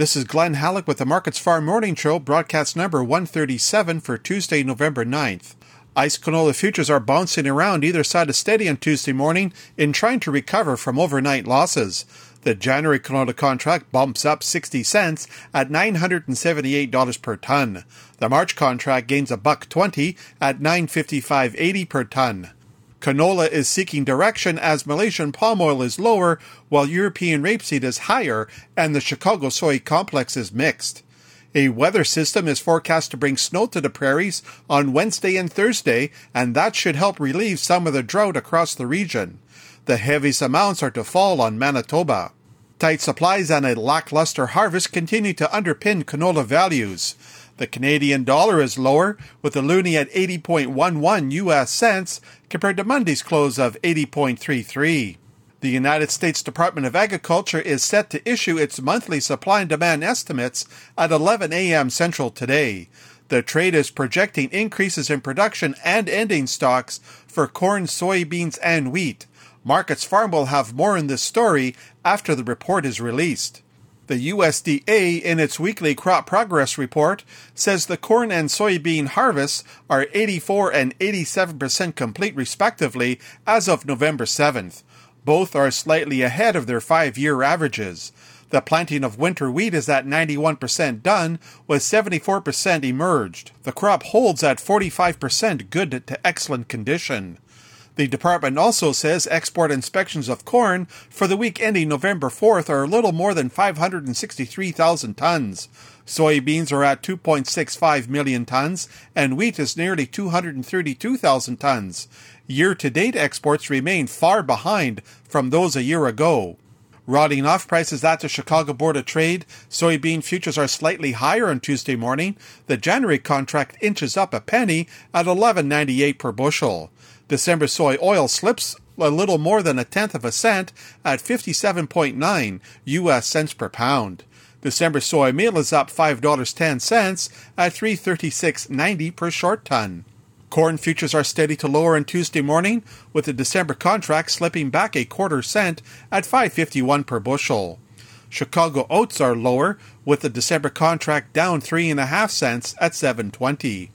This is Glen Hallick with the Markets Farm Morning Show, broadcast number 137 for Tuesday, November 9th. ICE canola futures are bouncing around either side of steady on Tuesday morning in trying to recover from overnight losses. The January canola contract bumps up 60 cents at $978 per ton. The March contract gains a buck 20 at 955.80 per ton. Canola is seeking direction as Malaysian palm oil is lower, while European rapeseed is higher, and the Chicago soy complex is mixed. A weather system is forecast to bring snow to the prairies on Wednesday and Thursday, and that should help relieve some of the drought across the region. The heaviest amounts are to fall on Manitoba. Tight supplies and a lackluster harvest continue to underpin canola values. The Canadian dollar is lower, with the loonie at 80.11 US cents compared to Monday's close of 80.33. The United States Department of Agriculture is set to issue its monthly supply and demand estimates at 11 a.m. Central today. The trade is projecting increases in production and ending stocks for corn, soybeans, and wheat. Markets Farm will have more in this story after the report is released. The USDA, in its weekly crop progress report, says the corn and soybean harvests are 84 and 87% complete, respectively, as of November 7th. Both are slightly ahead of their five year averages. The planting of winter wheat is at 91% done, with 74% emerged. The crop holds at 45% good to excellent condition. The department also says export inspections of corn for the week ending November 4th are a little more than 563,000 tons. Soybeans are at 2.65 million tons, and wheat is nearly 232,000 tons. Year to date exports remain far behind from those a year ago. Rotting off prices at the Chicago Board of Trade, soybean futures are slightly higher on Tuesday morning. The January contract inches up a penny at 11.98 per bushel. December soy oil slips a little more than a tenth of a cent at 57.9 US cents per pound. December soy meal is up $5.10 at 336.90 per short ton. Corn futures are steady to lower on Tuesday morning, with the December contract slipping back a quarter cent at 5.51 per bushel. Chicago oats are lower, with the December contract down three and a half cents at 7.20.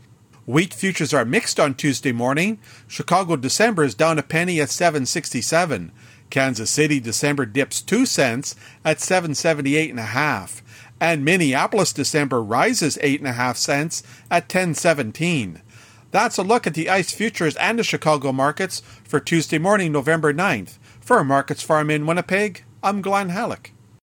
Wheat futures are mixed on Tuesday morning. Chicago December is down a penny at 767. Kansas City December dips 2 cents at 778 and a half. And Minneapolis December rises 8 and a half cents at 1017. That's a look at the ICE futures and the Chicago markets for Tuesday morning, November 9th. For Markets Farm in Winnipeg, I'm Glen Hallick.